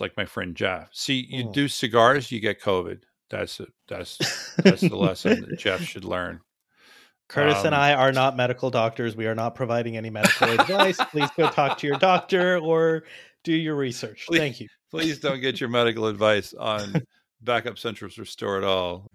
like my friend Jeff. See, you Mm. do cigars, you get COVID. That's it. That's that's the lesson that Jeff should learn. Curtis and Um, I are not medical doctors. We are not providing any medical advice. Please go talk to your doctor or do your research. Please. Thank you. Please don't get your medical advice on Backup Central's Restore It All.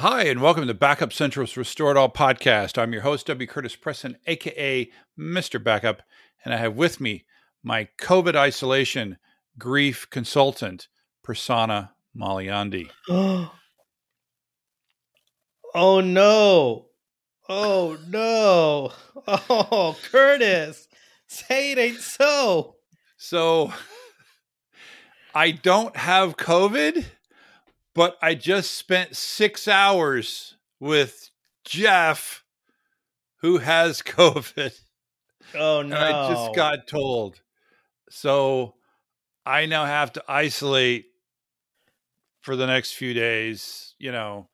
Hi, and welcome to Backup Central's Restore It All podcast. I'm your host, W. Curtis Preston, aka Mr. Backup, and I have with me my COVID isolation grief consultant, Prasanna Malaiyandi. oh no. Oh no. Oh, Curtis. Say it ain't so. So I don't have COVID, but I just spent six hours with Jeff, who has COVID. Oh And no. I just got told. So I now have to isolate for the next few days, you know.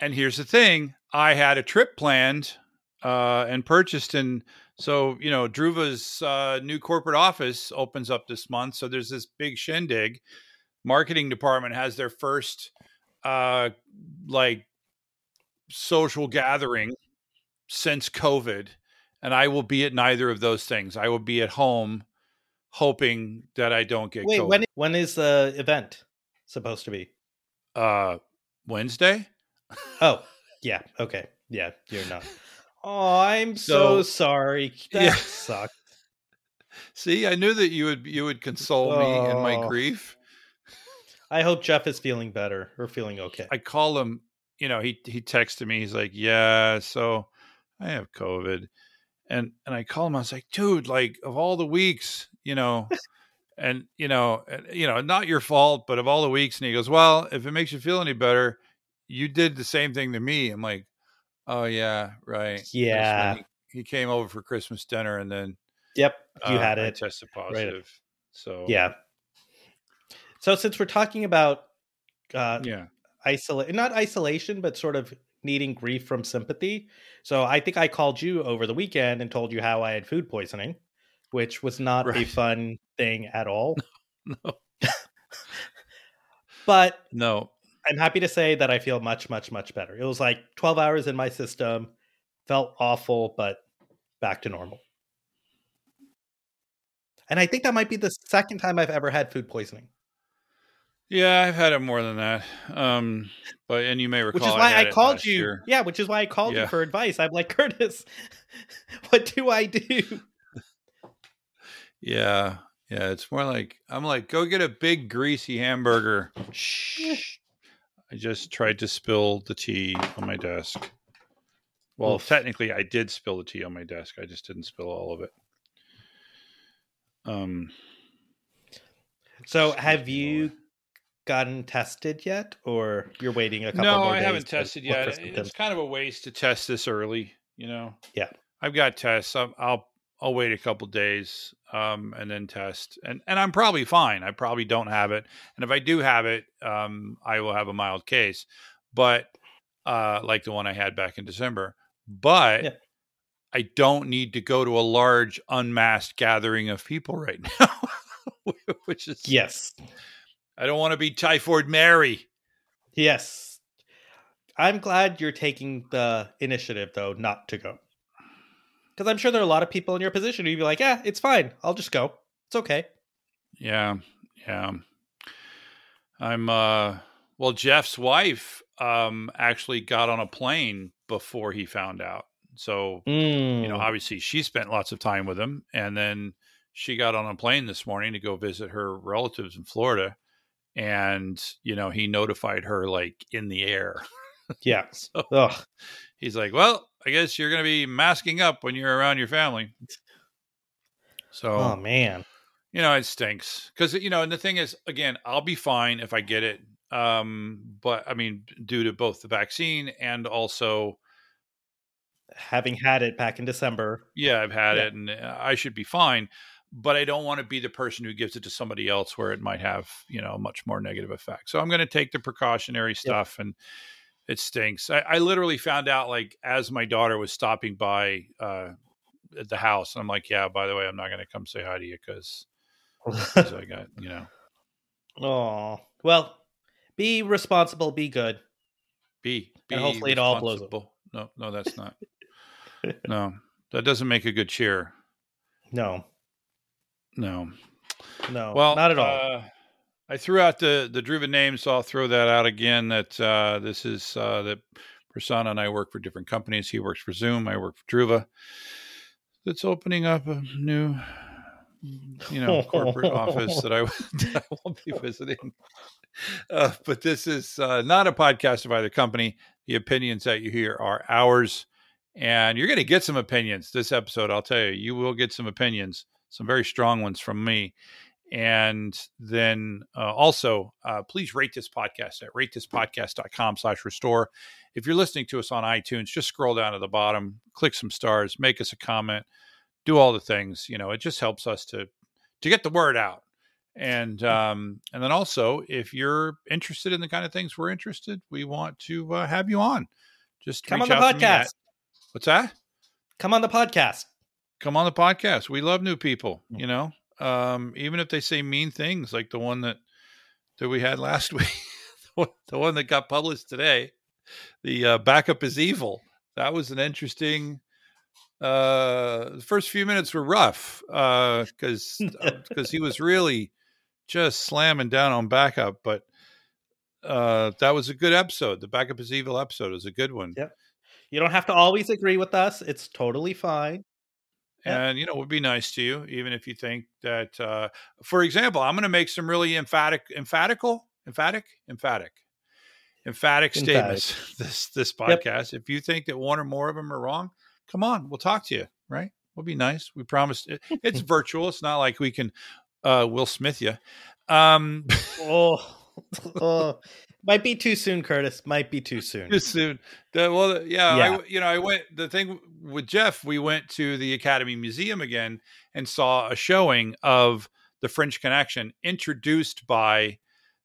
And here's the thing I had a trip planned uh, and purchased. And so, you know, Druva's uh, new corporate office opens up this month. So there's this big shindig. Marketing department has their first, uh, like, social gathering since COVID and I will be at neither of those things. I will be at home hoping that I don't get Wait, COVID. when when is the event supposed to be? uh Wednesday? Oh, yeah. Okay. Yeah, you're not. Oh, I'm so, So- sorry. That Yeah. sucks. See, I knew that you would you would console me in my Oh. grief. I hope Jeff is feeling better or feeling okay. I call him, you know, he he texted me. He's like, "Yeah, so I have COVID." And and I call him. I was like, "Dude, like of all the weeks, you know, and you know, and, you know, not your fault, but of all the weeks." And he goes, "Well, if it makes you feel any better, you did the same thing to me." I'm like, "Oh yeah, right." Yeah. He, he came over for Christmas dinner, and then Yep, you uh, had I it. tested positive. So Yeah. So since we're talking about uh yeah. isolate not isolation but sort of needing grief from sympathy. So I think I called you over the weekend and told you how I had food poisoning, which was not a fun thing at all. No, But no, I'm happy to say that I feel much, much, much better. It was like 12 hours in my system, felt awful, but back to normal. And I think that might be the second time I've ever had food poisoning, Yeah, I've had it more than that. Um, but and you may recall, which is why had I, called you. year. Yeah, which is why I called Yeah. you for advice. I'm like, Curtis, what do I do? Yeah, yeah. It's more like I'm like, go get a big greasy hamburger. Shh. I just tried to spill the tea on my desk. Well, Oof. technically, I did spill the tea on my desk. I just didn't spill all of it. Um, So, have you. Gotten tested yet, or you're waiting a couple no, more I haven't tested yet. It's kind of a waste to test this early, you know. Yeah. I've got tests. I'll I'll, I'll wait a couple days, um, and then test, and and I'm probably fine. I probably don't have it, and if I do have it, um, I will have a mild case, but uh, like the one I had back in December. But Yeah. I don't need to go to a large unmasked gathering of people right now, which is Yes. I don't want to be typhoid Mary. Yes. I'm glad you're taking the initiative, though, not to go. Because I'm sure there are a lot of people in your position who'd be like, yeah, it's fine. I'll just go. It's okay. Yeah, yeah. I'm uh well Jeff's wife um actually got on a plane before he found out. So, you know, Mm. obviously she spent lots of time with him and then she got on a plane this morning to go visit her relatives in Florida and, you know, he notified her like in the air. yeah. So Ugh. he's like, "Well, I guess you're going to be masking up when you're around your family." So, Oh, man. you know it stinks because you know and the thing is again i'll be fine if i get it um but i mean due to both the vaccine and also Having had it back in December. Yeah, I've had Yeah. it, and uh, I should be fine. But I don't want to be the person who gives it to somebody else where it might have, you know, much more negative effect. So I'm going to take the precautionary stuff, and it stinks. I, I literally found out like as my daughter was stopping by uh, at the house, and I'm like, yeah, by the way, I'm not going to come say hi to you because I got, you know, Oh well, be responsible, be good. be, be And hopefully it all blows up. No, no, that's not. no, that doesn't make a good cheer. No, No. no, well, not at all. Uh, I threw out the the Druva name, so I'll throw that out again. That uh, this is uh, that Prasanna and I work for different companies. He works for Zoom. I work for Druva. That's opening up a new, you know, corporate office that I, that I won't be visiting. Uh, but this is uh, not a podcast of either company. The opinions that you hear are ours, and you're going to get some opinions this episode. I'll tell you, you will get some opinions, some very strong ones from me. And then uh, also, uh, please rate this podcast at ratethispodcast.com slash restore. If you're listening to us on iTunes, just scroll down to the bottom, click some stars, make us a comment, do all the things. You know, it just helps us to to get the word out. And um, and then also, if you're interested in the kind of things we're interested, we want to uh, have you on. Just Come on the out to me at- podcast. what's that? Come on the podcast. Come on the podcast. We love new people, you know. Um, even if they say mean things like the one that that we had last week, the one- that got published today. The uh, backup is evil. That was an interesting. Uh, the first few minutes were rough because because he was really just slamming down on backup, but uh, that was a good episode. The backup is evil episode was a good one. Yep. You don't have to always agree with us. It's totally fine. Yep. and you know would be nice to you even if you think that uh for example i'm going to make some really emphatic emphatical emphatic emphatic emphatic statements this this Yep. podcast. If you think that one or more of them are wrong come on we'll talk to you right? We'll be nice. We promise it, it's virtual. It's not like we can uh will smith you um Oh, oh, might be too soon, Curtis. Might be too soon. too soon. The- well, yeah, Yeah. I, you know, I went. The thing with Jeff, we went to the Academy Museum again and saw a showing of the French Connection, introduced by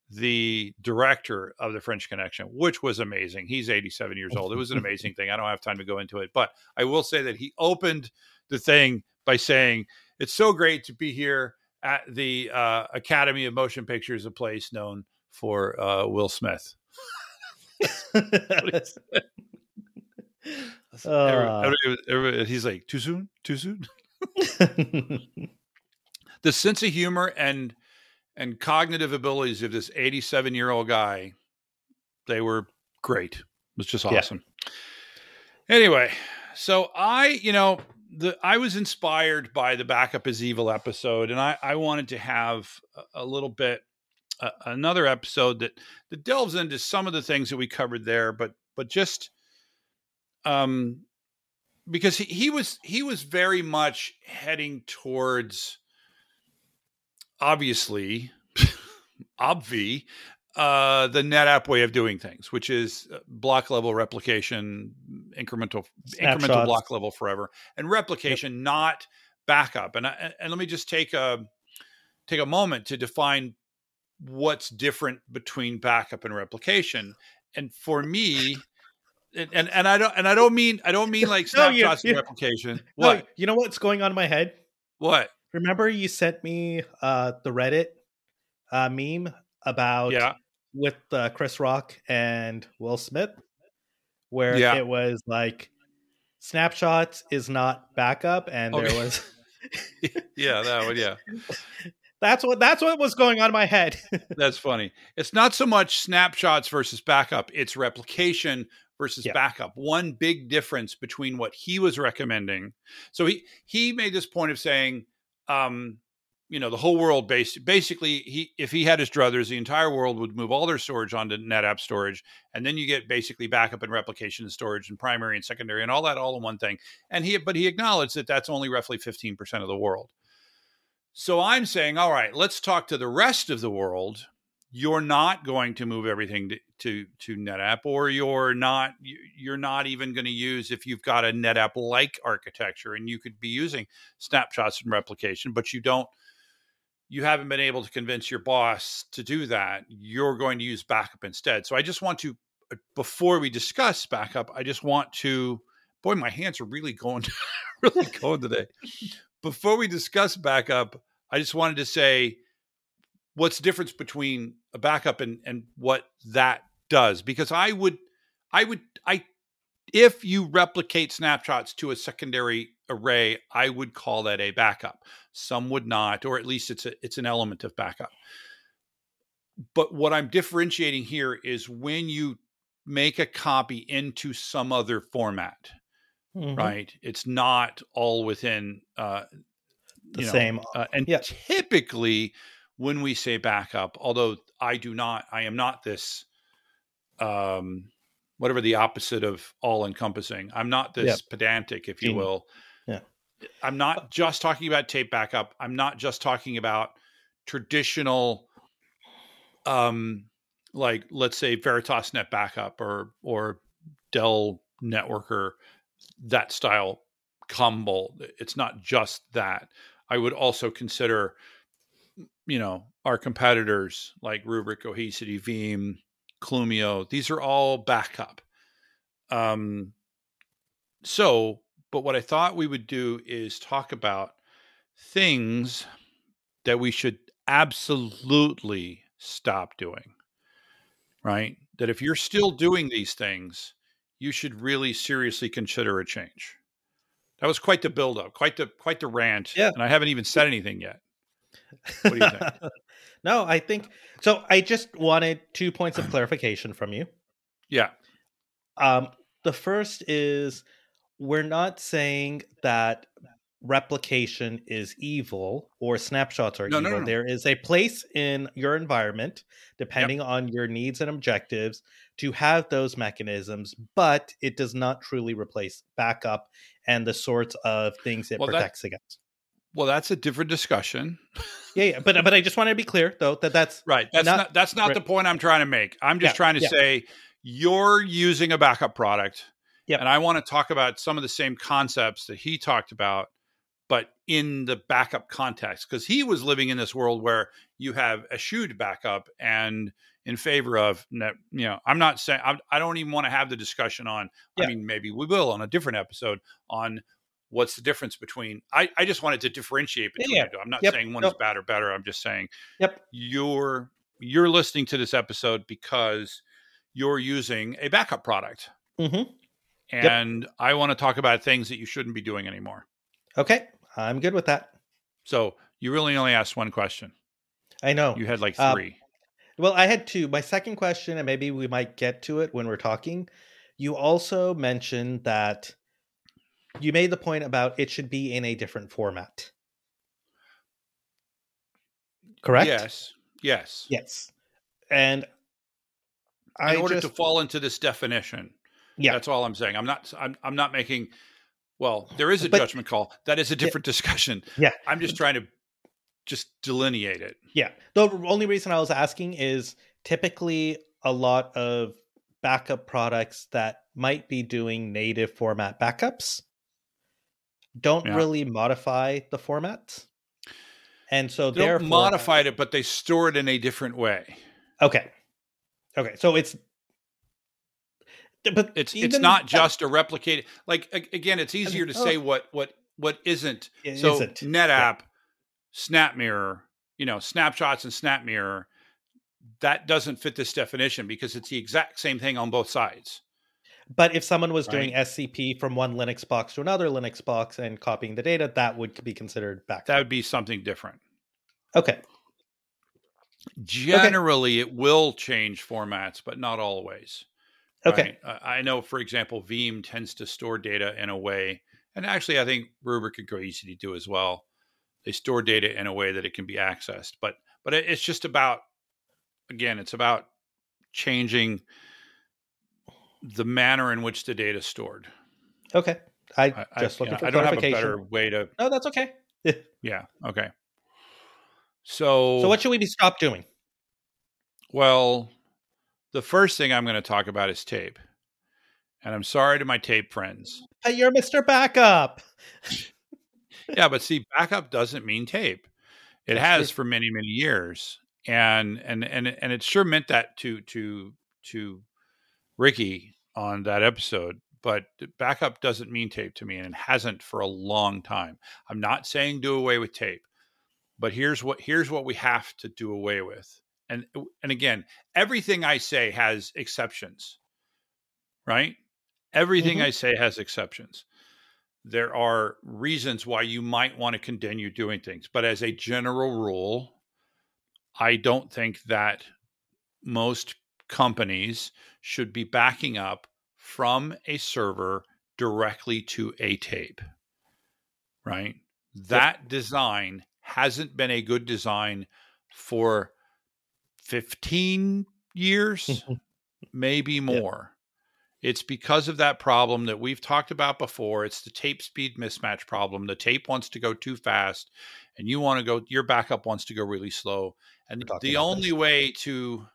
the director of the French Connection, which was amazing. He's 87 years old. It was an amazing thing. I don't have time to go into it, but I will say that he opened the thing by saying, "It's so great to be here at the uh, Academy of Motion Pictures, a place known for uh, Will Smith." Uh. every- every- he's like, too soon, too soon. The sense of humor and and cognitive abilities of this 87 year old guy, they were great. It was just Yeah. awesome. Anyway, so I, you know, the I was inspired by the backup is evil episode, and I I wanted to have a, a little bit uh, another episode that that delves into some of the things that we covered there, but but just um because he, he was he was very much heading towards obviously obvi uh the NetApp way of doing things which is uh, block level replication incremental incremental block level forever and replication not backup. And I, and let me just take a take a moment to define what's different between backup and replication and for me and, and and I don't and I don't mean I don't mean like No, you- snapshots and replication. No, What? you know what's going on in my head? What? Remember you sent me uh the Reddit uh meme about Yeah. with uh, Chris Rock and Will Smith where Yeah. it was like snapshots is not backup and there was Yeah, that one. Yeah, that's what that's what was going on in my head. that's funny. It's not so much snapshots versus backup; it's replication versus Yeah. backup. One big difference between what he was recommending. So he he made this point of saying, um, you know, the whole world based basically he if he had his druthers, the entire world would move all their storage onto NetApp storage, and then you get basically backup and replication and storage and primary and secondary and all that all in one thing. And he but he acknowledged that that's only roughly fifteen percent of the world. So I'm saying, all right, let's talk to the rest of the world you're not going to move everything to, to to NetApp, or you're not you- you're not even going to use if you've got a NetApp like architecture, and you could be using snapshots and replication, but you don't you haven't been able to convince your boss to do that. You're going to use backup instead. So I just want to uh, before we discuss backup, I just want to boy, my hands are really going really going today. Before we discuss backup, I just wanted to say what's the difference between a backup and and what that does because I would I would I if you replicate snapshots to a secondary array, I would call that a backup. Some would not, or at least it's a it's an element of backup. But what I'm differentiating here is when you make a copy into some other format, Mhm. right? It's not all within uh, The you know, same. uh, and Yeah. typically, when we say backup, although I do not, I am not this, um, whatever the opposite of all encompassing. I'm not this Yeah. pedantic, if you Genius. will. Yeah. I'm not just talking about tape backup. I'm not just talking about traditional, um, like let's say Veritas NetBackup or or Dell Networker, that style Commvault. It's not just that. I would also consider, you know, our competitors like Rubrik, Cohesity, Veeam, Clumio. These are all backup. Um, so, but what I thought we would do is talk about things that we should absolutely stop doing. Right? That if you're still doing these things, you should really seriously consider a change. That was quite the buildup, quite the quite the rant. Yeah. And I haven't even said anything yet. What do you think? no, I think so. I just wanted two points of clarification from you. Yeah. Um, the first is we're not saying that replication is evil or snapshots are No, evil. no, no. There is a place in your environment, depending on your needs and objectives, to have those mechanisms, but it does not truly replace backup and the sorts of things it Well, that- protects against. Well, that's a different discussion. Yeah, yeah, but but I just want to be clear though that that's Right. That's Not- not, that's not right. the point I'm trying to make. I'm just Yeah, trying to yeah. say you're using a backup product. Yep. And I want to talk about some of the same concepts that he talked about, but in the backup context, because he was living in this world where you have eschewed backup and in favor of net, you know, I'm not saying I, I don't even want to have the discussion on. Yeah. I mean, maybe we will on a different episode on what's the difference between. I, I just wanted to differentiate between yeah. I'm not Yep. saying one Nope. is bad or better. I'm just saying Yep. you're you're listening to this episode because you're using a backup product Mhm. and i want to talk about things that you shouldn't be doing anymore okay. I'm good with that. so you really only asked one question I know. you had like Um, three Well, I had two. My second question, and maybe we might get to it when we're talking. You also mentioned that you made the point about it should be in a different format. Correct? yes yes Yes. And in I order just, to fall into this definition yeah. that's all i'm saying i'm not i'm, I'm not making well there is a But- judgment call that is a different discussion Yeah. i'm just trying to just delineate it Yeah. The only reason I was asking is typically a lot of backup products that might be doing native format backups don't Yeah. really modify the format. And so they therefore modify it but they store it in a different way Okay. Okay. So it's but It's it's not that- just a replicated. Like again, it's easier to oh. say what what what isn't. So isn't. NetApp, SnapMirror, you know, snapshots and SnapMirror, that doesn't fit this definition because it's the exact same thing on both sides. But if someone was doing SCP from one Linux box to another Linux box and copying the data, that would be considered back. That would be something different. okay. Generally, it will change formats, but not always. Okay. right? I know, for example, Veeam tends to store data in a way, and actually, I think Rubrik and Cohesity do as well. They store data in a way that it can be accessed, but but it's just about, again, it's about changing the manner in which the data is stored. Okay. I, I, I- just you looking know, for I don't have a better way to. No, that's okay. Yeah. Okay. So So what should we be stop doing? Well, the first thing I'm going to talk about is tape. And I'm sorry to my tape friends. But you're Mr. Backup. Yeah, but see, backup doesn't mean tape. It has for many, many years. And and and and it sure meant that to to to Ricky on that episode. But backup doesn't mean tape to me, and it hasn't for a long time. I'm not saying do away with tape, but here's what here's what we have to do away with. And and again, everything I say has exceptions, right? Everything Mhm. I say has exceptions. There are reasons why you might want to continue doing things, but as a general rule, I don't think that most companies should be backing up from a server directly to a tape. Right? That design hasn't been a good design for 15 years, maybe more. It's because of that problem that we've talked about before. It's the tape speed mismatch problem. The tape wants to go too fast, and you want to go, your backup wants to go really slow. And the only this. way to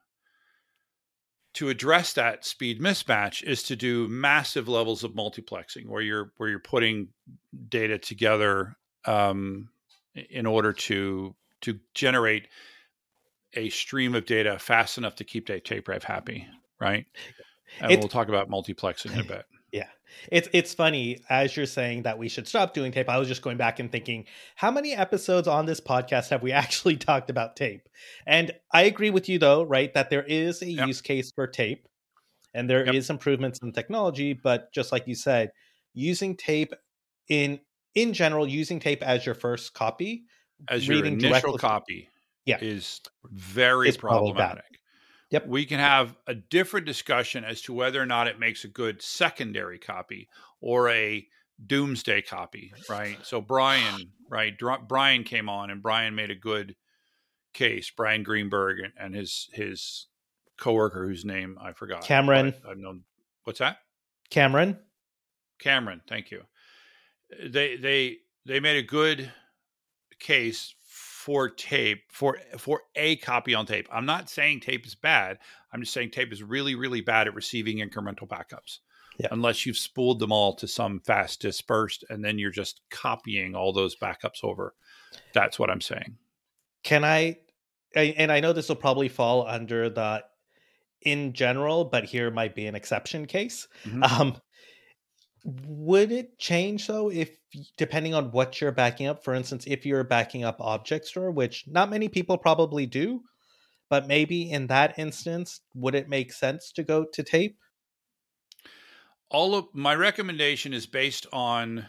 to address that speed mismatch is to do massive levels of multiplexing where you're where you're putting data together um, in order to to generate a stream of data fast enough to keep that tape drive happy right and It- we'll talk about multiplexing in a bit Yeah. It's it's funny as you're saying that we should stop doing tape. I was just going back and thinking, how many episodes on this podcast have we actually talked about tape? And I agree with you though, right, that there is a Yep. use case for tape, and there is Yep. improvements in technology. But just like you said, using tape in in general, using tape as your first copy, as your reading initial copy Yeah. is very It's problematic. Yep. We can have a different discussion as to whether or not it makes a good secondary copy or a doomsday copy, right? So Brian, right? Dr- Brian came on and Brian made a good case. Brian Greenberg and, and his his coworker whose name I forgot. Cameron. I've known what's that? Cameron. Cameron, thank you. They they they made a good case for tape for for a copy on tape. I'm not saying tape is bad. I'm just saying tape is really really bad at receiving incremental backups. Yeah. Unless you've spooled them all to some fast dispersed and then you're just copying all those backups over. That's what I'm saying. Can I? And I know this will probably fall under the in general, but here might be an exception case. Mhm. Um, would it change though if depending on what you're backing up? For instance, if you're backing up Object Store, which not many people probably do, but maybe in that instance, would it make sense to go to tape? all of my recommendation is based on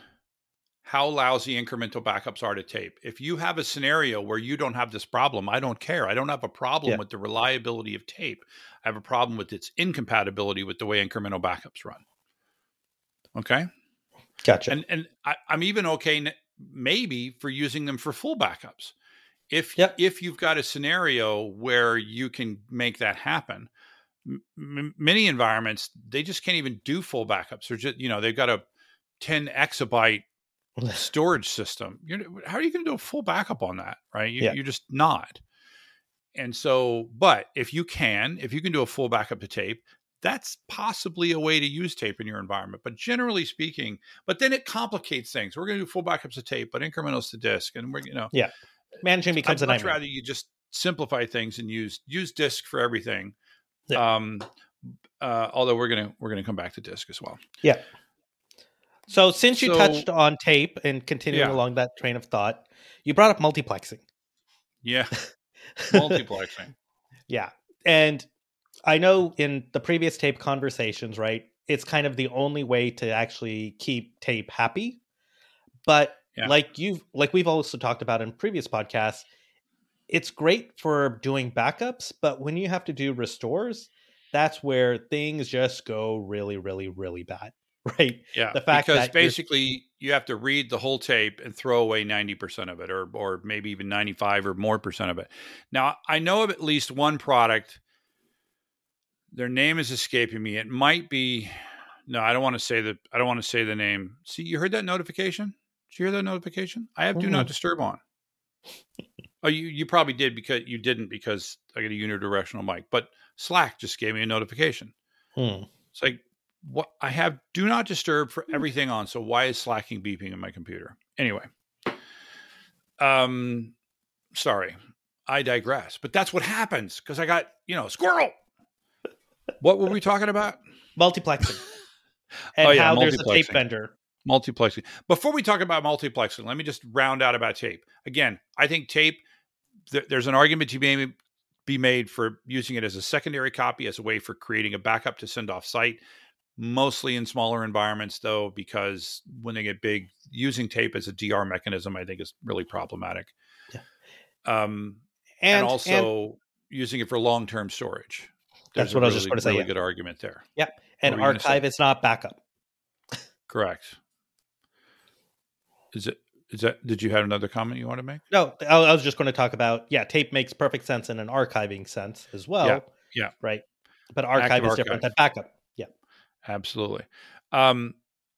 how lousy incremental backups are to tape. If you have a scenario where you don't have this problem, I don't care. I don't have a problem Yeah. with the reliability of tape. I have a problem with its incompatibility with the way incremental backups run. Okay. Gotcha. And and I, I'm even okay maybe for using them for full backups. If Yep. if you've got a scenario where you can make that happen, M- many environments they just can't even do full backups. They're just you know they've got a 10 exabyte storage system. You're, how are you going to do a full backup on that? Right? You, Yeah. You're just not. And so, but if you can, if you can do a full backup to tape, that's possibly a way to use tape in your environment. But generally speaking, but then it complicates things. We're going to do full backups to tape, but incrementals to disk, and we're you know yeah, Managing becomes I'd a much nightmare. rather you just simplify things and use use disk for everything. Yeah. Um, uh, although we're gonna we're gonna come back to disk as well. Yeah. So since you So- touched on tape and continuing Yeah. along that train of thought, you brought up multiplexing. Yeah, multiplexing. Yeah. And I know in the previous tape conversations, right, it's kind of the only way to actually keep tape happy. But Yeah. like you've like we've also talked about in previous podcasts, it's great for doing backups, but when you have to do restores, that's where things just go really, really, really bad. Right. Yeah, The fact because basically you have to read the whole tape and throw away ninety percent of it, or or maybe even ninety five or more percent of it. Now I know of at least one product. Their name is escaping me. It might be. No, I don't want to say the. I don't want to say the name. See, you heard that notification? Did you hear that notification? I have do not Mhm. disturb on. Oh, you, you probably did because you didn't because I get a unidirectional mic, but Slack just gave me a notification. Hmm. It's like what I have do not disturb for everything on. So why is slacking beeping in my computer? Anyway. Um sorry. I digress. But that's what happens because I got, you know, squirrel. What were we talking about? Multiplexing. And Oh, yeah, how there's a tape vendor. multiplexing. Before we talk about multiplexing, let me just round out about tape. Again, I think tape. Th- there's an argument to be made, be made for using it as a secondary copy, as a way for creating a backup to send off site. Mostly in smaller environments, though, because when they get big, using tape as a DR mechanism, I think is really problematic. Yeah. Um, and, And, also using it for long-term storage. That's what I was just really- gonna say, Really yeah. good argument there. and, and were you gonna say? archive is not backup. Correct. Is it? Is that? Did you have another comment you want to make? No, I I was just going to talk about yeah, tape makes perfect sense in an archiving sense as well. Yeah, yeah. Right. But archive is Active different archive. than backup. Yeah. Absolutely. Um,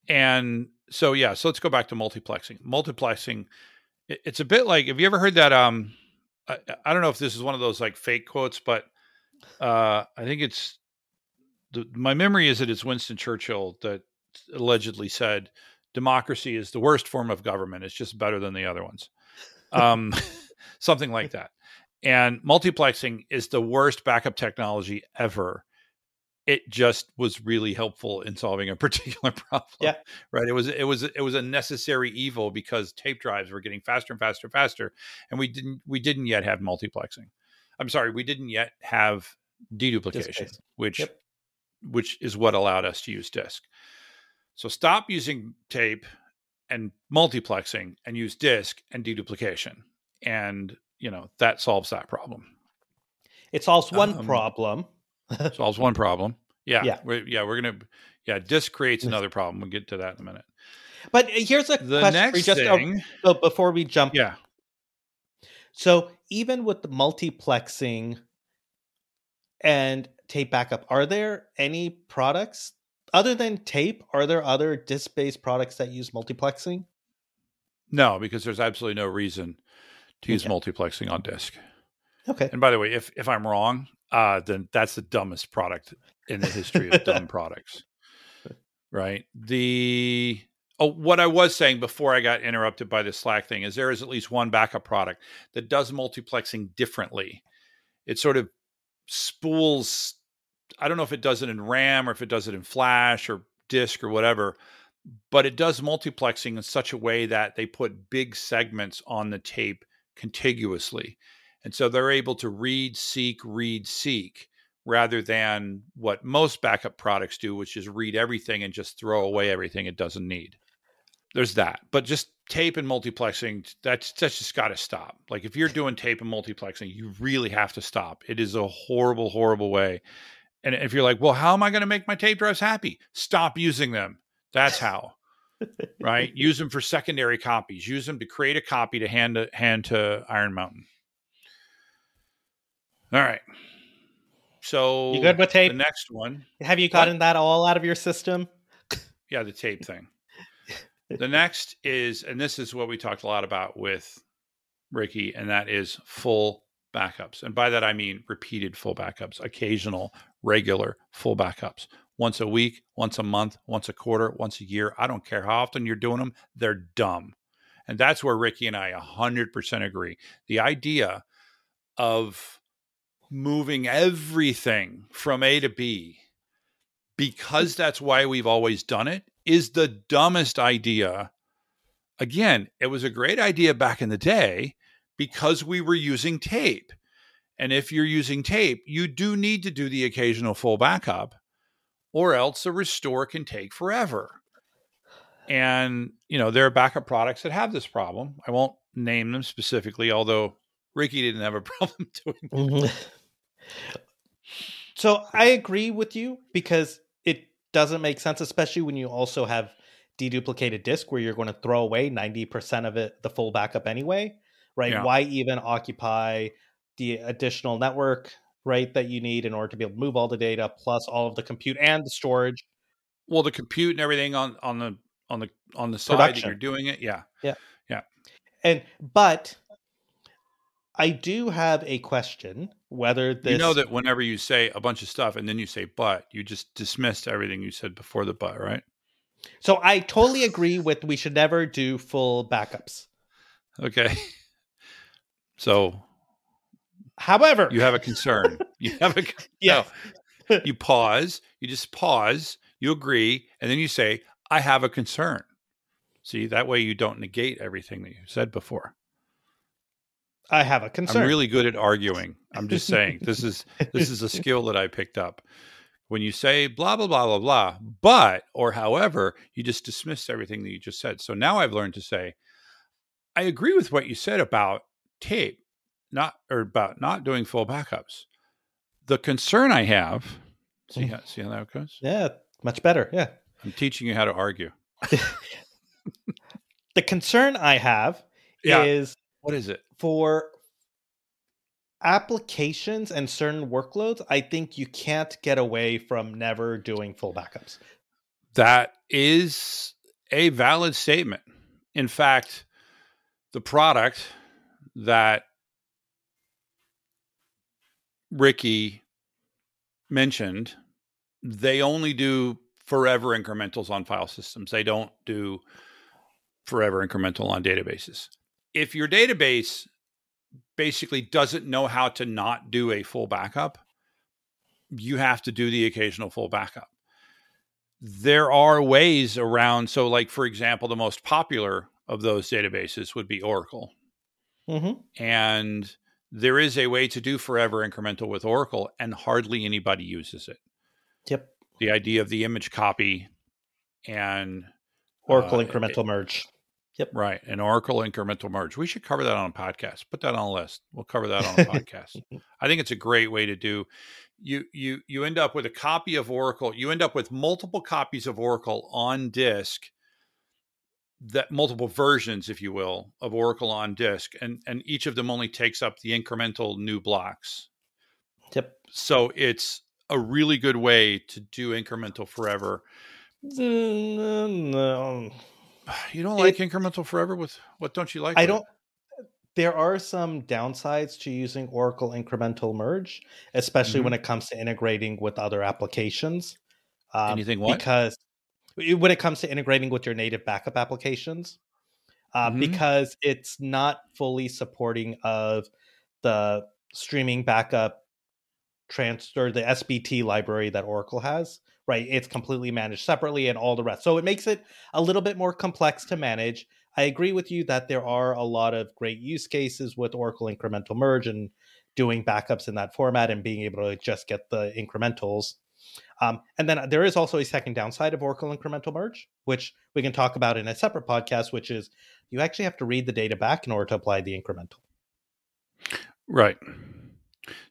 and so yeah, so let's go back to multiplexing. Multiplexing, it- it's a bit like have you ever heard that? Um, I, I don't know if this is one of those like fake quotes, but uh, I think it's the, my memory is that it's Winston Churchill that allegedly said, "Democracy is the worst form of government. It's just better than the other ones." Um, something like that. And multiplexing is the worst backup technology ever it just was really helpful in solving a particular problem. Yeah. Right. It was it was it was a necessary evil because tape drives were getting faster and faster and faster. And we didn't we didn't yet have multiplexing. I'm sorry, we didn't yet have deduplication, which Yep. which is what allowed us to use disk. So stop using tape and multiplexing and use disk and deduplication. And you know, that solves that problem. It solves one Um, problem. solves one problem. Yeah, Yeah. we're, yeah, we're gonna. Yeah, disk creates another problem. We'll get to that in a minute. But here's a The question next just uh, thing, so before we jump. yeah, So even with the multiplexing and tape backup, are there any products other than tape? Are there other disk-based products that use multiplexing? no, because there's absolutely no reason to use Okay. multiplexing on disk. Okay. And by the way, if if I'm wrong, uh, then that's the dumbest product in the history of dumb products. Right. The oh, what I was saying before I got interrupted by the Slack thing is there is at least one backup product that does multiplexing differently. It sort of spools. I don't know if it does it in RAM or if it does it in Flash or disk or whatever, but it does multiplexing in such a way that they put big segments on the tape contiguously. And so they're able to read, seek, read, seek, rather than what most backup products do, which is read everything and just throw away everything it doesn't need. There's that. But just tape and multiplexing, that's that's just gotta stop. Like if you're doing tape and multiplexing, you really have to stop. It is a horrible, horrible way. And if you're like, well, how am I gonna make my tape drives happy? Stop using them. That's how. right? Use them for secondary copies. Use them to create a copy to hand to hand to Iron Mountain. All right. So You good with tape? The next one, Have you gotten that all out of your system? yeah, the tape thing. The next is, and this is what we talked a lot about with Ricky, and that is full backups. And by that I mean repeated full backups, occasional, regular full backups. Once a week, once a month, once a quarter, once a year. I don't care how often you're doing them, they're dumb. And that's where Ricky and I 100% agree. The idea of moving everything from A to B because that's why we've always done it is the dumbest idea. Again, it was a great idea back in the day because we were using tape. And if you're using tape, you do need to do the occasional full backup, or else the restore can take forever. And, you know, there are backup products that have this problem. I won't name them specifically, although Ricky didn't have a problem doing that. Mm-hmm. so I agree with you because doesn't make sense, especially when you also have deduplicated disk where you're going to throw away 90% of it, the full backup anyway, right? Yeah. Why even occupy the additional network, right, that you need in order to be able to move all the data plus all of the compute and the storage? Well, the compute and everything on on the on the on the side that you're doing it, Yeah. Yeah. yeah. And but I do have a question whether this You know that whenever you say a bunch of stuff and then you say but, you just dismissed everything you said before the but, right? So I totally agree with we should never do full backups. Okay. So However, you have a concern. You have a Yeah. no. you pause. You just pause. You agree, and then you say, "I have a concern." See that way you don't negate everything that you said before. I have a concern. I'm really good at arguing. I'm just saying this is this is a skill that I picked up. When you say blah blah blah blah blah, but or however, you just dismiss everything that you just said. So now I've learned to say, I agree with what you said about tape, not or about not doing full backups. The concern I have, see mm. how, see how that goes. yeah, much better. Yeah. I'm teaching you how to argue. The concern I have Yeah. is What is it? for applications and certain workloads, I think you can't get away from never doing full backups. That is a valid statement. In fact, the product that Ricky mentioned, they only do forever incrementals on file systems. They don't do forever incremental on databases. If your database basically doesn't know how to not do a full backup, you have to do the occasional full backup there are ways around. So, like, for example, the most popular of those databases would be Oracle. Mm-hmm. And there is a way to do forever incremental with Oracle, and hardly anybody uses it. Yep. The idea of the image copy and Oracle uh, incremental merge. Right, an Oracle incremental merge. We should cover that on a podcast. Put that on a list. We'll cover that on a podcast. I think it's a great way to do. You you you end up with a copy of Oracle. You end up with multiple copies of Oracle on disk. That multiple versions, if you will, of Oracle on disk, and and each of them only takes up the incremental new blocks. Yep. So it's a really good way to do incremental forever. No. You don't like incremental forever with what don't you like? I don't. There are some downsides to using Oracle incremental merge, especially Mhm. when it comes to integrating with other applications. Um, Anything what? Because when it comes to integrating with your native backup applications, uh, Mhm. because it's not fully supporting of the streaming backup transfer, the SBT library that Oracle has. Right, it's completely managed separately, and all the rest. So it makes it a little bit more complex to manage. I agree with you that there are a lot of great use cases with Oracle incremental merge and doing backups in that format and being able to just get the incrementals. Um, and then there is also a second downside of Oracle incremental merge, which we can talk about in a separate podcast, which is you actually have to read the data back in order to apply the incremental. Right.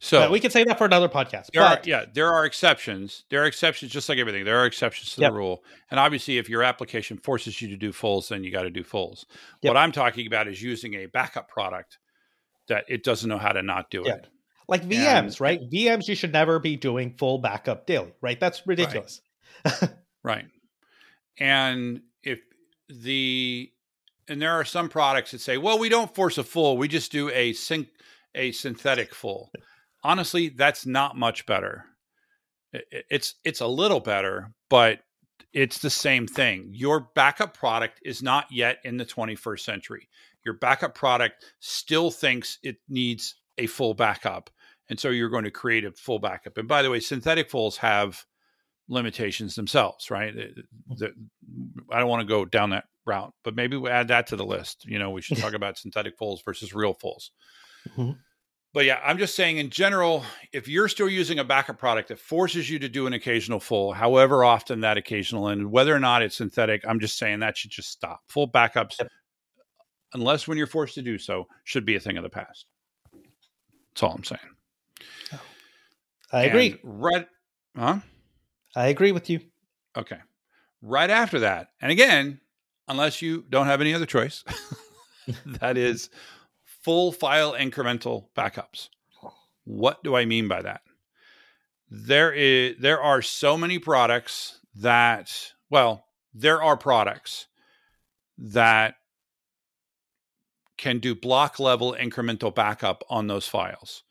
So we can say that for another podcast. There but are, yeah, there are exceptions. There are exceptions, just like everything. There are exceptions to Yep. the rule. And obviously, if your application forces you to do fulls, then you got to do fulls. Yep. What I'm talking about is using a backup product that it doesn't know how to not do Yeah. it. like VMs, right? VMs, you should never be doing full backup daily, right? That's ridiculous. Right. And if the and there are some products that say, well, we don't force a full, we just do a sync a synthetic full. Honestly, that's not much better. It's it's a little better, but it's the same thing. Your backup product is not yet in the 21st century. Your backup product still thinks it needs a full backup. And so you're going to create a full backup. And by the way, synthetic fulls have limitations themselves, right? I don't want to go down that route, but maybe we add that to the list. You know, we should talk about synthetic fulls versus real fulls. Mhm. But yeah, I'm just saying in general, if you're still using a backup product that forces you to do an occasional full, however often that occasional, and whether or not it's synthetic, I'm just saying that should just stop. Full backups, Yep. unless when you're forced to do so, should be a thing of the past. That's all I'm saying. I agree. And right, huh? I agree with you. Okay. Right after that, and again, unless you don't have any other choice, that is full file incremental backups. What do I mean by that? There is there are so many products that well, there are products that can do block level incremental backup on those files.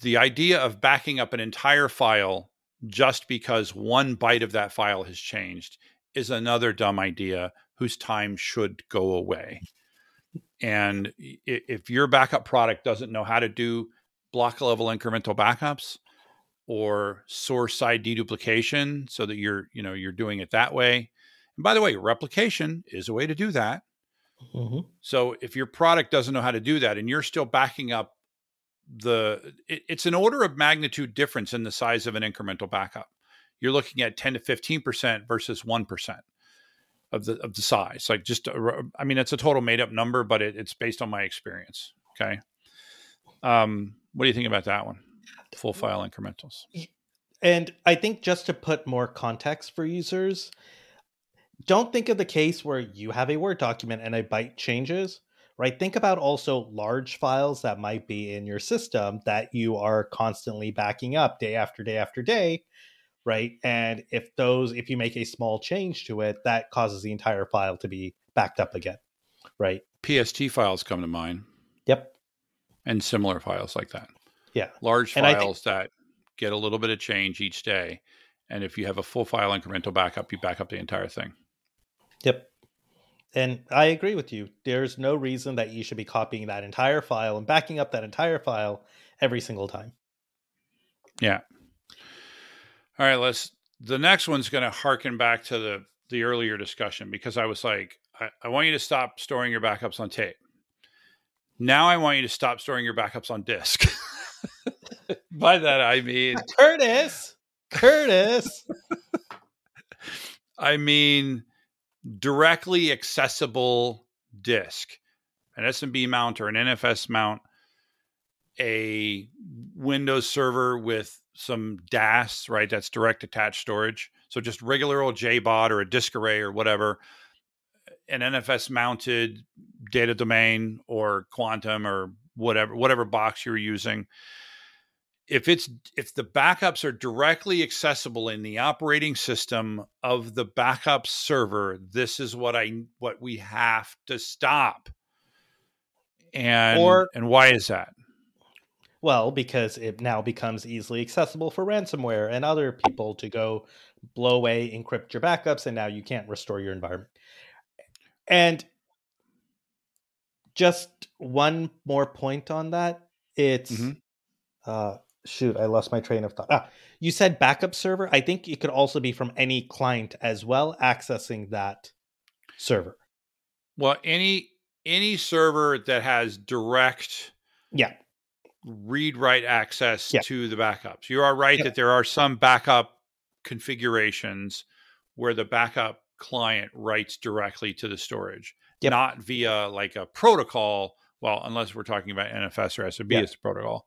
The idea of backing up an entire file just because one byte of that file has changed is another dumb idea whose time should go away. And if your backup product doesn't know how to do block level incremental backups or source side deduplication so that you're, you know, you're doing it that way. And by the way, replication is a way to do that. Mhm. So if your product doesn't know how to do that and you're still backing up the it, it's an order of magnitude difference in the size of an incremental backup. You're looking at 10 to 15% versus 1% of the of the size. Like just I mean it's a total made up number but it, it's based on my experience, okay? Um what do you think about that one? Full file incrementals. And I think just to put more context for users, don't think of the case where you have a Word document and a byte changes, right? Think about also large files that might be in your system that you are constantly backing up day after day after day, right? And if those, if you make a small change to it, that causes the entire file to be backed up again, right? PST files come to mind Yep. and similar files like that. Yeah. large And files that get a little bit of change each day. And if you have a full file incremental backup, you back up the entire thing. Yep. And I agree with you. There's no reason that you should be copying that entire file and backing up that entire file every single time. Yeah. All right, let's. The next one's going to harken back to the the earlier discussion because I was like, I, I want you to stop storing your backups on tape. Now I want you to stop storing your backups on disk. By that I mean Curtis, Curtis. I mean directly accessible disk, an SMB mount or an NFS mount, a Windows server with some DAS, right? That's direct attached storage. So just regular old JBOD or a disk array or whatever, an NFS mounted data domain or quantum or whatever whatever box you're using if it's if the backups are directly accessible in the operating system of the backup server this is what i what we have to stop and Or- and why is that Well, because it now becomes easily accessible for ransomware and other people to go blow away, encrypt your backups, and now you can't restore your environment. And just one more point on that. It's Mhm. uh shoot, I lost my train of thought. Ah, you said backup server. I think it could also be from any client as well accessing that server. well any any server that has direct Yeah. Read write access Yeah. to the backups. You are right Yep. that there are some backup configurations where the backup client writes directly to the storage, Yep. not via like a protocol. Well, unless we're talking about NFS or SMB Yeah. as a protocol.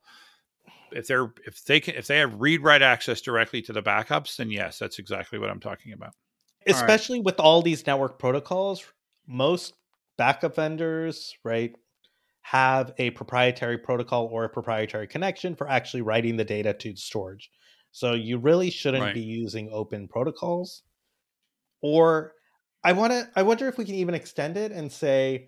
If they're if they can if they have read write access directly to the backups, then yes, that's exactly what I'm talking about. All right. especially with all these network protocols most backup vendors right have a proprietary protocol or a proprietary connection for actually writing the data to storage so you really shouldn't Right. be using open protocols or i want to i wonder if we can even extend it and say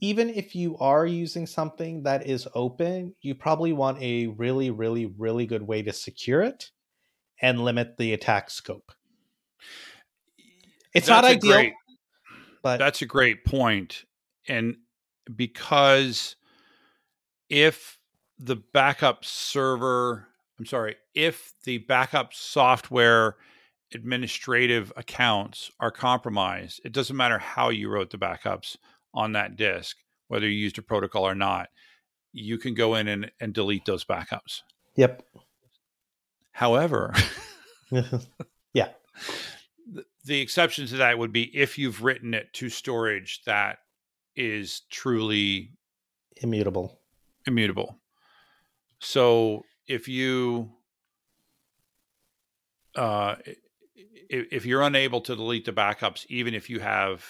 even if you are using something that is open you probably want a really really really good way to secure it and limit the attack scope it's not That's a ideal great- but That's a great point. And because if the backup server, I'm sorry, if the backup software administrative accounts are compromised, it doesn't matter how you wrote the backups on that disk, whether you used a protocol or not, you can go in and, and delete those backups. yep However, yeah the, the exception to that would be if you've written it to storage that is truly immutable immutable. So if you uh, if you're unable to delete the backups, even if you have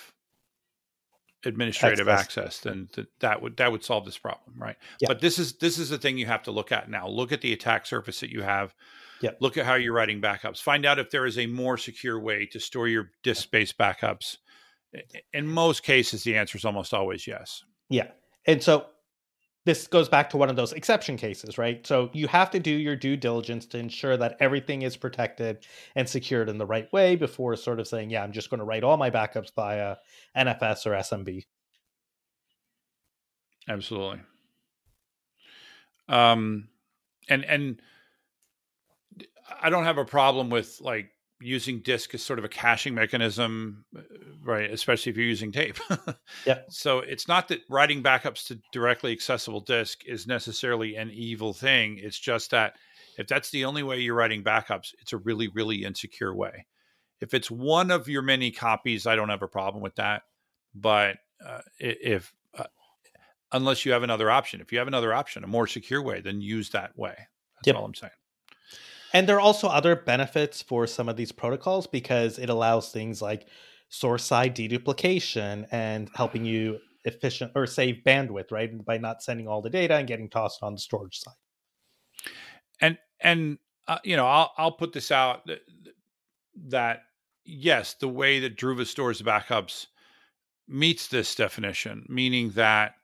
administrative Access. access, then th- that would that would solve this problem, right? Yeah. But this is this is the thing you have to look at now. Look at the attack surface that you have. Yeah. Look at how you're writing backups. Find out if there is a more secure way to store your disk space backups. In most cases, the answer is almost always yes. Yeah. And so this goes back to one of those exception cases, right? So you have to do your due diligence to ensure that everything is protected and secured in the right way before sort of saying, yeah, I'm just going to write all my backups via NFS or SMB. Absolutely. Um, and and I don't have a problem with like using disk as sort of a caching mechanism, uh, right? Especially if you're using tape. Yeah. So it's not that writing backups to directly accessible disk is necessarily an evil thing. It's just that if that's the only way you're writing backups, it's a really, really insecure way. If it's one of your many copies, I don't have a problem with that. But uh, if uh, unless you have another option, if you have another option, a more secure way, then use that way. That's Yep. all I'm saying. And there are also other benefits for some of these protocols because it allows things like source side deduplication and helping you efficient or save bandwidth, right? By not sending all the data and getting tossed on the storage side. and and uh, you know i'll i'll put this out that, that yes the way that druva stores backups meets this definition meaning that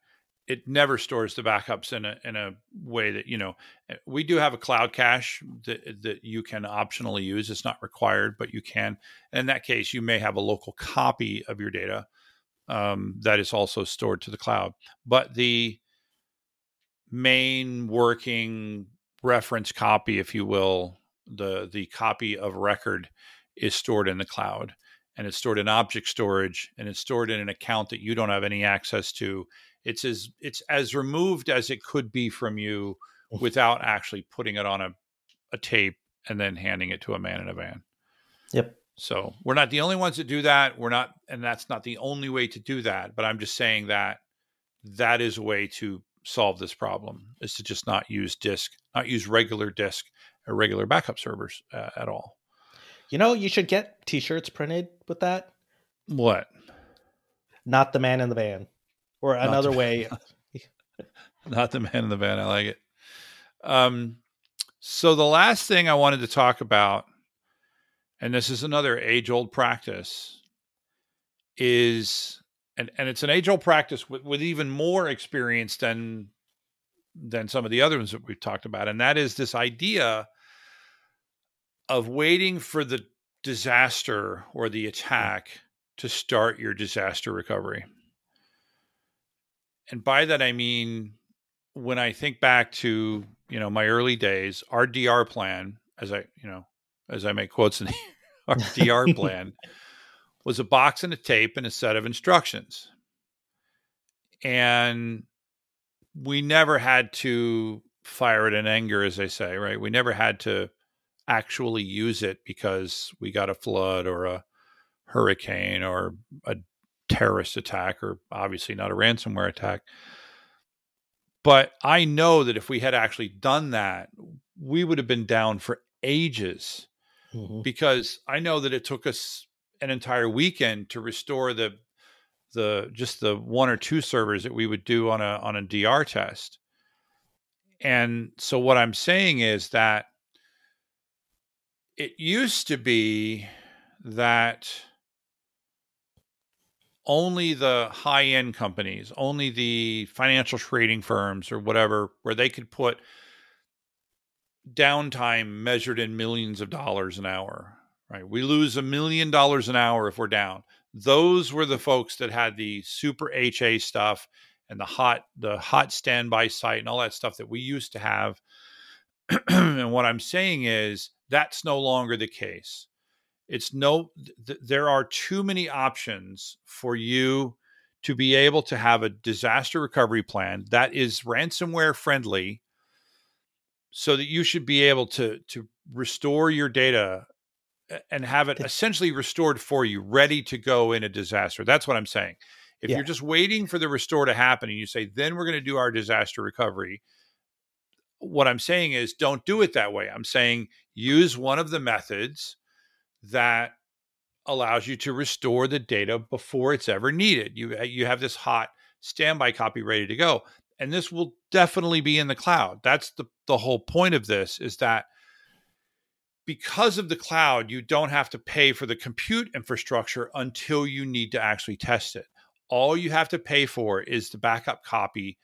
it never stores the backups in a in a way that you know eh, we do have a cloud cache that that you can optionally use it's not required but you can and in that case you may have a local copy of your data um, that is also stored to the cloud but the main working reference copy, if you will, the the copy of record is stored in the cloud and it's stored in object storage and it's stored in an account that you don't have any access to. It's as it's as removed as it could be from you without actually putting it on a, a tape and then handing it to a man in a van. Yep. So we're not the only ones that do that. We're not, and that's not the only way to do that. But I'm just saying that that is a way to solve this problem is to just not use disk, not use regular disk or regular backup servers uh, at all. You know, you should get t-shirts printed with that. What? Not the man in the van. Or the another man- way. Not the man in the van. I like it. Um, so the last thing I wanted to talk about, and this is another age-old practice, is and and it's an age-old practice with, with even more experience than than some of the other ones that we've talked about, and that is this idea of waiting for the disaster or the attack to start your disaster recovery. And by that I mean when I think back to, you know, my early days, our DR plan, as I, you know, as I make quotes in the our DR plan was a box and a tape and a set of instructions. And we never had to fire it in anger, as they say, right? We never had to actually use it because we got a flood or a hurricane or a terrorist attack or obviously not a ransomware attack. But I know that if we had actually done that, we would have been down for ages Mhm. because I know that it took us an entire weekend to restore the the just the one or two servers that we would do on a on a DR test. And so what I'm saying is that it used to be that only the high end companies, only the financial trading firms or whatever, where they could put downtime measured in millions of dollars an hour, right? We lose a million dollars an hour if we're down. Those were the folks that had the super HA stuff and the hot the hot standby site and all that stuff that we used to have. and what I'm saying is that's no longer the case. It's no th- there are too many options for you to be able to have a disaster recovery plan that is ransomware friendly so that you should be able to to restore your data and have it essentially restored for you ready to go in a disaster. That's what i'm saying. If Yeah. you're just waiting for the restore to happen and you say then we're going to do our disaster recovery what i'm saying is don't do it that way. I'm saying use one of the methods that allows you to restore the data before it's ever needed. You uh, you have this hot standby copy ready to go and this will definitely be in the cloud. That's the the whole point of this is that because of the cloud you don't have to pay for the compute infrastructure until you need to actually test it. All you have to pay for is the backup copy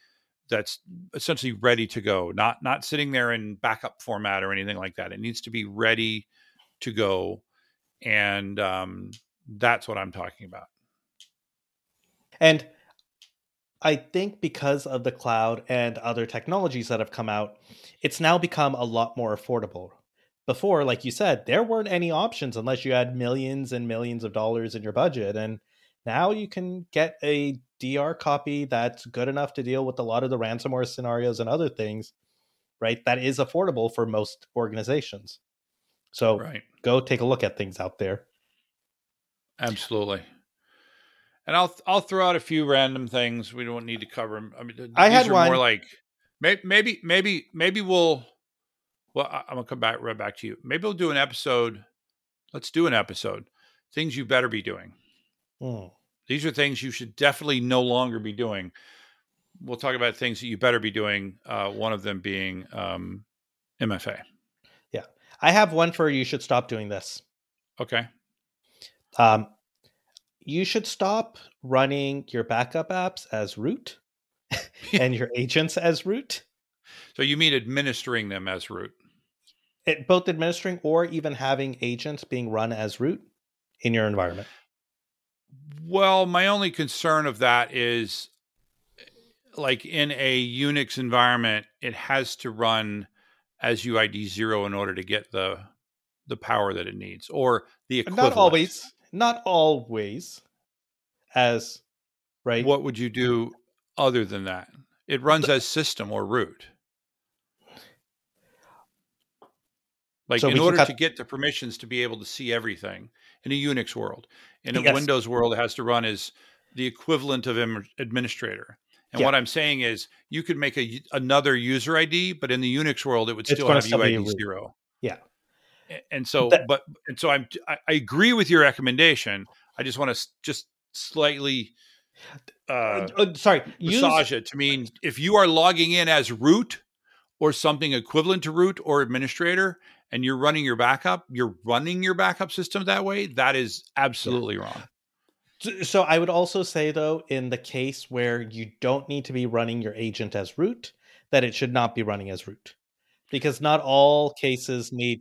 that's essentially ready to go not not sitting there in backup format or anything like that. It needs to be ready to go and um, that's what i'm talking about And I think because of the cloud and other technologies that have come out, it's now become a lot more affordable. Before, like you said, there weren't any options unless you had millions and millions of dollars in your budget. And now you can get a DR copy that's good enough to deal with a lot of the ransomware scenarios and other things, right? That is affordable for most organizations. So right go take a look at things out there. absolutely and i'll i'll throw out a few random things we don't need to cover them. i mean th- I these had are more like maybe maybe maybe maybe we'll well i'm gonna come back right back to you maybe we'll do an episode let's do an episode things you better be doing Hmm. These are things you should definitely no longer be doing. We'll talk about things that you better be doing. Uh, one of them being um, MFA. I have one for you should stop doing this. Okay. Um, you should stop running your backup apps as root and your agents as root. So you mean administering them as root? It, both administering or even having agents being run as root in your environment. Well, my only concern of that is like in a Unix environment, it has to run as UID zero in order to get the the power that it needs, or the equivalent. Not always. Not always. As right. What would you do other than that? It runs as system or root. Like So in order cut- to get the permissions to be able to see everything in a Unix world, in a Yes. Windows world, it has to run as the equivalent of administrator. And Yeah. what I'm saying is, you could make a another user ID, but in the Unix world, it would still have UID zero. Yeah. And so, That- but and so I'm I, I agree with your recommendation. I just want to just slightly uh, Uh, uh, sorry. Use, massage it to mean if you are logging in as root or something equivalent to root or administrator and you're running your backup, you're running your backup system that way, that is absolutely wrong. So- I would also say though, in the case where you don't need to be running your agent as root, that it should not be running as root. Because not all cases need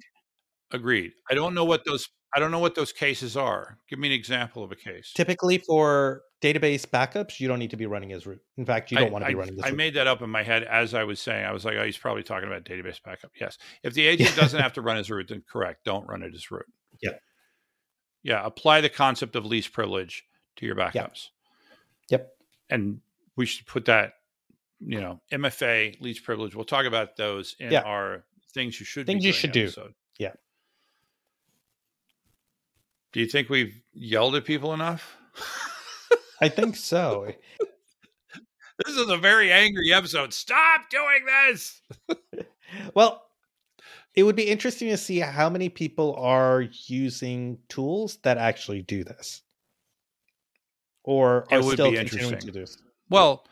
Agreed. I don't know what those I don't know what those cases are. Give me an example of a case. typically for database backups, you don't need to be running as root. In fact, you don't want to be I, running as I root. made that up in my head as I was saying. I was like, oh, he's probably talking about database backup. Yes. If the agent doesn't have to run as root, then correct. Don't run it as root. Yeah. Yeah. Apply the concept of least privilege to your backups. Yep. And we should put that, you know, MFA, least privilege. We'll talk about those in Yeah. our things you should Things you should do. Yeah. Do you think we've yelled at people enough? I think so. This is a very angry episode. Stop doing this. well, it would be interesting to see how many people are using tools that actually do this. Or It are would still be continuing interesting. to do. Well,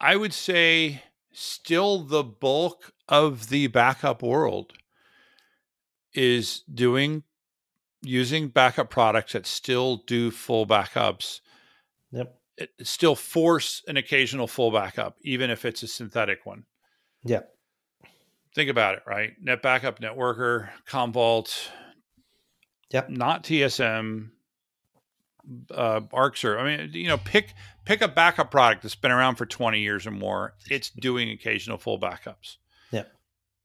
I would say still the bulk of the backup world is doing using backup products that still do full backups. Yep. It still force an occasional full backup, even if it's a synthetic one. Yep. Think about it, right? NetBackup networker, Commvault, Yep. not TSM, uh, ArcServe. I mean, you know, pick pick a backup product that's been around for 20 years or more. It's doing occasional full backups. Yeah.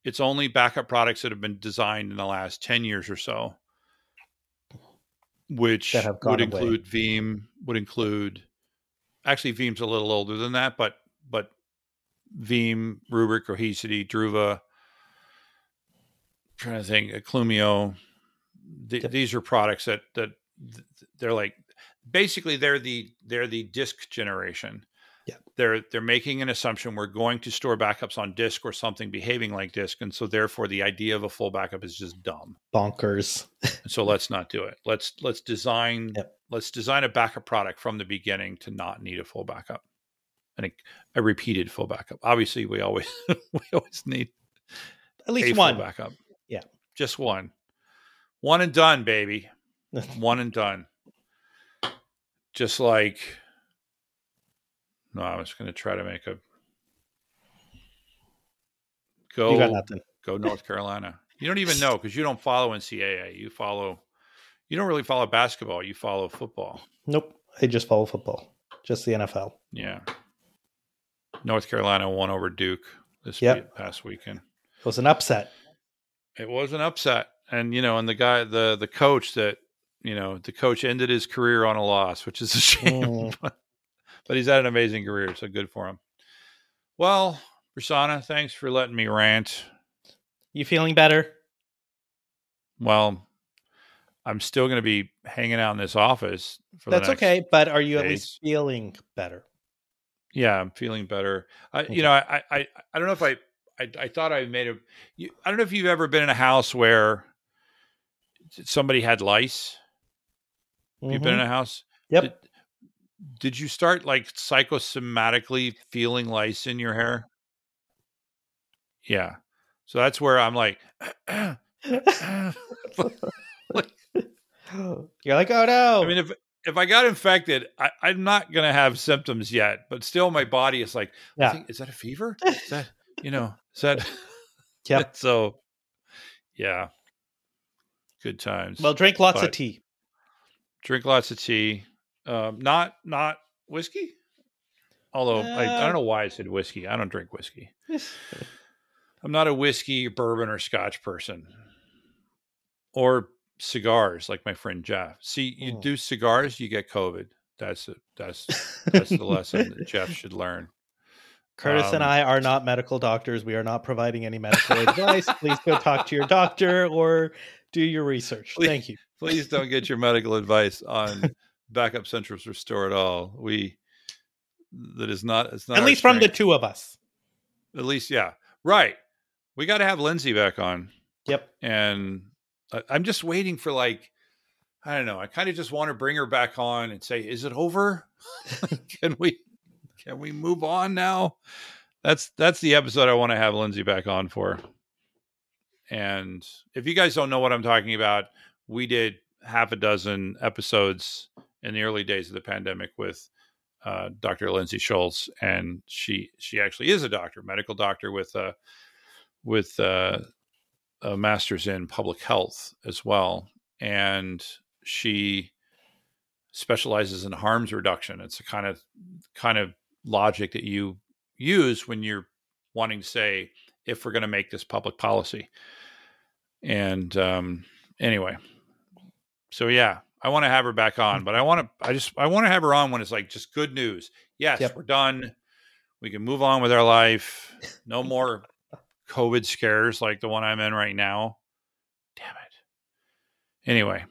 It's only backup products that have been designed in the last 10 years or so, which That have gone would away. include Veeam, would include actually Veeam's a little older than that, but but Veeam, Rubrik, Cohesity, Druva, trying to think, Clumio. Th- Yep. These are products that that they're like basically they're the they're the disk generation. Yeah. They're they're making an assumption we're going to store backups on disk or something behaving like disk, and so therefore the idea of a full backup is just dumb. Bonkers. So let's not do it. Let's let's design Yep. let's design a backup product from the beginning to not need a full backup. and a, a repeated full backup. Obviously, we always we always need At least one. backup. Yeah. just one, one and done, baby. one and done. Just like No, I was going to try to make a You got go nothing. go North Carolina. You don't even know because you don't follow NCAA. You follow. You don't really follow basketball. You follow football. Nope. I just follow football. Just the NFL. Yeah. North Carolina won over Duke this Yep. past weekend. It was an upset. It was an upset, and you know, and the guy, the the coach that you know, the coach ended his career on a loss, which is a shame. Mm. but, he's had an amazing career, so good for him. Well, Prasanna, thanks for letting me rant. You feeling better? Well, I'm still going to be hanging out in this office for That's the next, okay. But are you at least feeling better? Yeah, I'm feeling better. I, Okay. you know, I, I, I don't know if I, I, I thought I made a. You, I don't know if you've ever been in a house where somebody had lice. You've been in mm-hmm. a house. Yep. Did, did you start like psychosomatically feeling lice in your hair? Yeah. So that's where I'm like, You're like, oh no. I mean, if if I got infected, I, I'm not gonna have symptoms yet, but still, my body is like, yeah. think- is that a fever? Is that you know? Is that? Yep. so, yeah. Good times. Well, drink lots of tea. Drink lots of tea. Um, not not whiskey. Although I, I Uh, don't know why I said whiskey. I don't drink whiskey. I'm not a whiskey, bourbon, or scotch person. Or cigars, like my friend Jeff. See, you Mm. do cigars, you get COVID. That's it. That's that's the lesson that Jeff should learn. Curtis and Um, I are not medical doctors. We are not providing any medical advice. Please go talk to your doctor or do your research. Please- Thank you. Please don't get your medical advice on Backup Central's Restore It All. We that is not. It's not. At least from the two of us. At least, yeah. Right. We got to have Lindsay back on. Yep. And I, I'm just waiting for like, I don't know. I kind of just want to bring her back on and say, is it over? can we, can we move on now? That's, that's the episode I want to have Lindsay back on for. And if you guys don't know what I'm talking about, we did half a dozen episodes in the early days of the pandemic with uh, Dr. Lindsay Schultz, and she she actually is a doctor, medical doctor with a with uh, a master's in public health as well, and she specializes in harms reduction. It's a kind of kind of logic that you use when you're wanting to say if we're going to make this public policy. And um, anyway, so yeah, I want to have her back on, but I want to, I just, I want to have her on when it's like just good news. Yes, Yep. we're done. We can move on with our life. No more COVID scares like the one I'm in right now. Damn it. Anyway,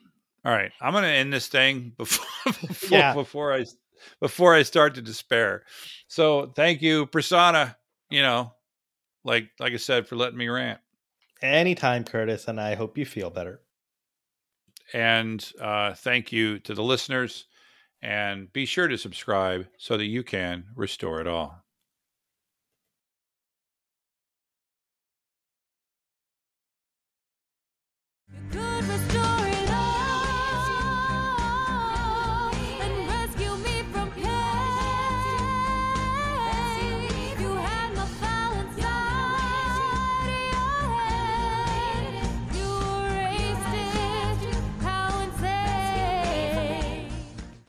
all right, I'm going to end this thing before before, Yeah. before I before I start to despair. So thank you, Prasanna, You know, like like I said, for letting me rant. Anytime, Curtis, and I hope you feel better. And uh, thank you to the listeners. And be sure to subscribe so that you can restore it all.